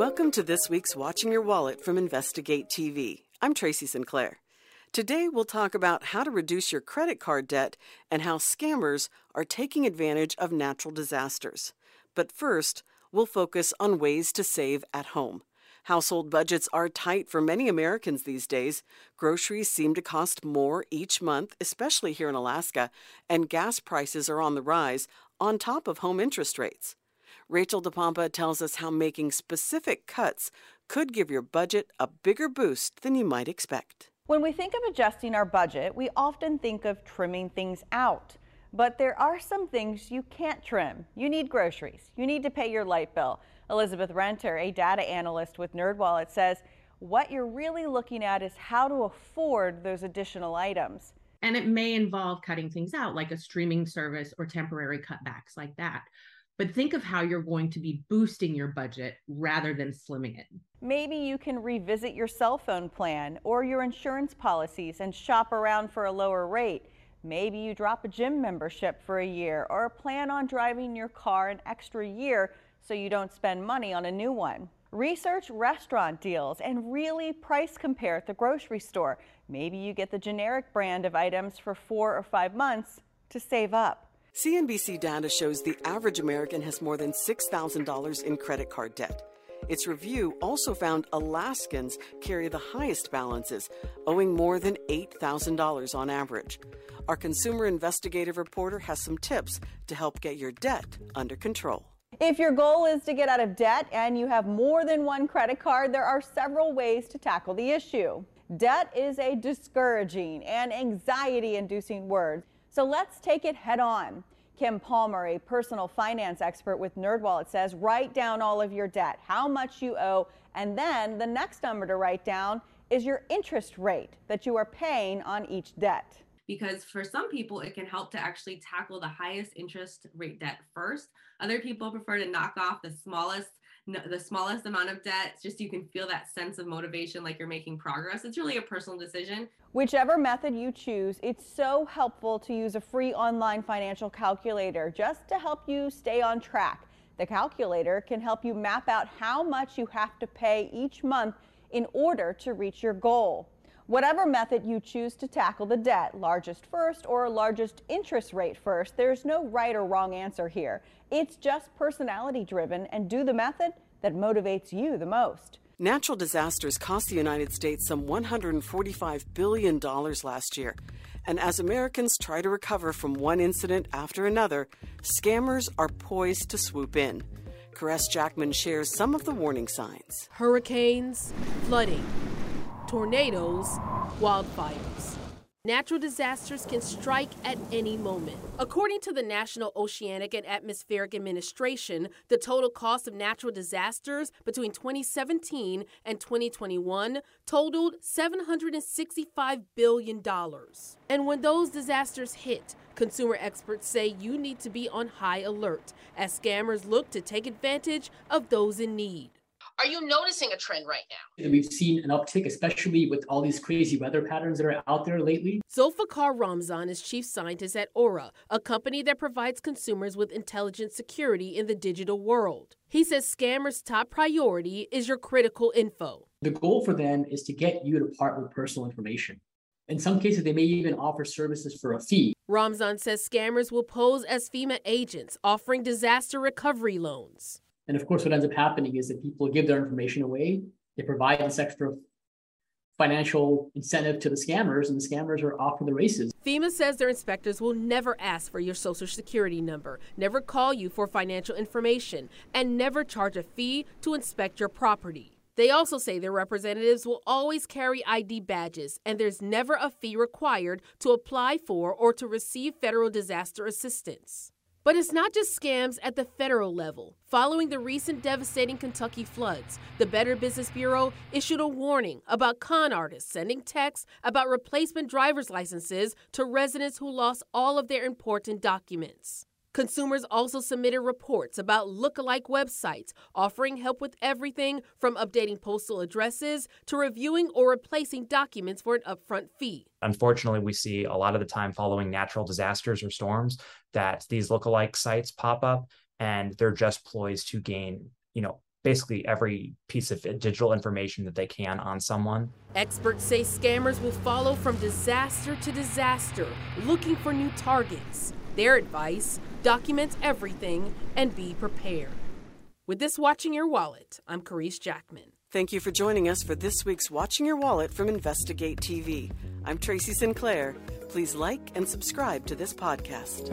Welcome to this week's Watching Your Wallet from Investigate TV. I'm Tracy Sinclair. Today we'll talk about how to reduce your credit card debt and how scammers are taking advantage of natural disasters. But first, we'll focus on ways to save at home. Household budgets are tight for many Americans these days. Groceries seem to cost more each month, especially here in Alaska, and gas prices are on the rise, on top of home interest rates. Rachel DePompa tells us how making specific cuts could give your budget a bigger boost than you might expect. When we think of adjusting our budget, we often think of trimming things out. But there are some things you can't trim. You need groceries. You need to pay your light bill. Elizabeth Renter, a data analyst with NerdWallet, says what you're really looking at is how to afford those additional items. And it may involve cutting things out, like a streaming service or temporary cutbacks like that but think of how you're going to be boosting your budget rather than slimming it. Maybe you can revisit your cell phone plan or your insurance policies and shop around for a lower rate. Maybe you drop a gym membership for a year or plan on driving your car an extra year so you don't spend money on a new one. Research restaurant deals and really price compare at the grocery store. Maybe you get the generic brand of items for four or five months to save up. CNBC data shows the average American has more than $6,000 in credit card debt. Its review also found Alaskans carry the highest balances, owing more than $8,000 on average. Our consumer investigative reporter has some tips to help get your debt under control. If your goal is to get out of debt and you have more than one credit card, there are several ways to tackle the issue. Debt is a discouraging and anxiety inducing word. So let's take it head on. Kim Palmer, a personal finance expert with NerdWallet, says write down all of your debt, how much you owe, and then the next number to write down is your interest rate that you are paying on each debt. Because for some people, it can help to actually tackle the highest interest rate debt first. Other people prefer to knock off the smallest the smallest amount of debt just so you can feel that sense of motivation like you're making progress. It's really a personal decision. Whichever method you choose it's so helpful to use a free online financial calculator just to help you stay on track. The calculator can help you map out how much you have to pay each month in order to reach your goal Whatever method you choose to tackle the debt, largest first or largest interest rate first, there's no right or wrong answer here. It's just personality driven and do the method that motivates you the most. Natural disasters cost the United States some $145 billion last year. And as Americans try to recover from one incident after another, scammers are poised to swoop in. Caresse Jackman shares some of the warning signs hurricanes, flooding tornadoes, wildfires. Natural disasters can strike at any moment. According to the National Oceanic and Atmospheric Administration, the total cost of natural disasters between 2017 and 2021 totaled $765 billion. And when those disasters hit, consumer experts say you need to be on high alert as scammers look to take advantage of those in need. Are you noticing a trend right now? We've seen an uptick, especially with all these crazy weather patterns that are out there lately. Zulfikar Ramzan is chief scientist at Aura, a company that provides consumers with intelligent security in the digital world. He says scammers' top priority is your critical info. The goal for them is to get you to part with personal information. In some cases, they may even offer services for a fee. Ramzan says scammers will pose as FEMA agents, offering disaster recovery loans. And of course, what ends up happening is that people give their information away. They provide this extra financial incentive to the scammers, and the scammers are off to the races. FEMA says their inspectors will never ask for your social security number, never call you for financial information, and never charge a fee to inspect your property. They also say their representatives will always carry ID badges, and there's never a fee required to apply for or to receive federal disaster assistance. But it's not just scams at the federal level. Following the recent devastating Kentucky floods, the Better Business Bureau issued a warning about con artists sending texts about replacement driver's licenses to residents who lost all of their important documents. Consumers also submitted reports about look-alike websites offering help with everything from updating postal addresses to reviewing or replacing documents for an upfront fee. Unfortunately, we see a lot of the time following natural disasters or storms that these look-alike sites pop up and they're just ploys to gain, you know, basically every piece of digital information that they can on someone. Experts say scammers will follow from disaster to disaster, looking for new targets. Their advice document everything and be prepared. With this Watching Your Wallet, I'm Caresse Jackman. Thank you for joining us for this week's Watching Your Wallet from Investigate TV. I'm Tracy Sinclair. Please like and subscribe to this podcast.